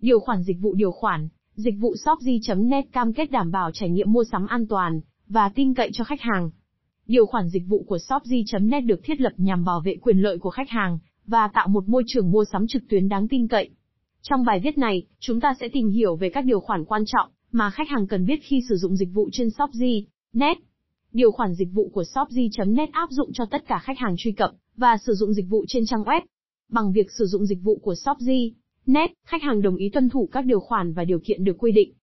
Điều khoản dịch vụ điều khoản, dịch vụ shopji.net cam kết đảm bảo trải nghiệm mua sắm an toàn và tin cậy cho khách hàng. Điều khoản dịch vụ của shopji.net được thiết lập nhằm bảo vệ quyền lợi của khách hàng và tạo một môi trường mua sắm trực tuyến đáng tin cậy. Trong bài viết này, chúng ta sẽ tìm hiểu về các điều khoản quan trọng mà khách hàng cần biết khi sử dụng dịch vụ trên shopji.net. Điều khoản dịch vụ của shopji.net áp dụng cho tất cả khách hàng truy cập và sử dụng dịch vụ trên trang web. Bằng việc sử dụng dịch vụ của shopji nét, khách hàng đồng ý tuân thủ các điều khoản và điều kiện được quy định.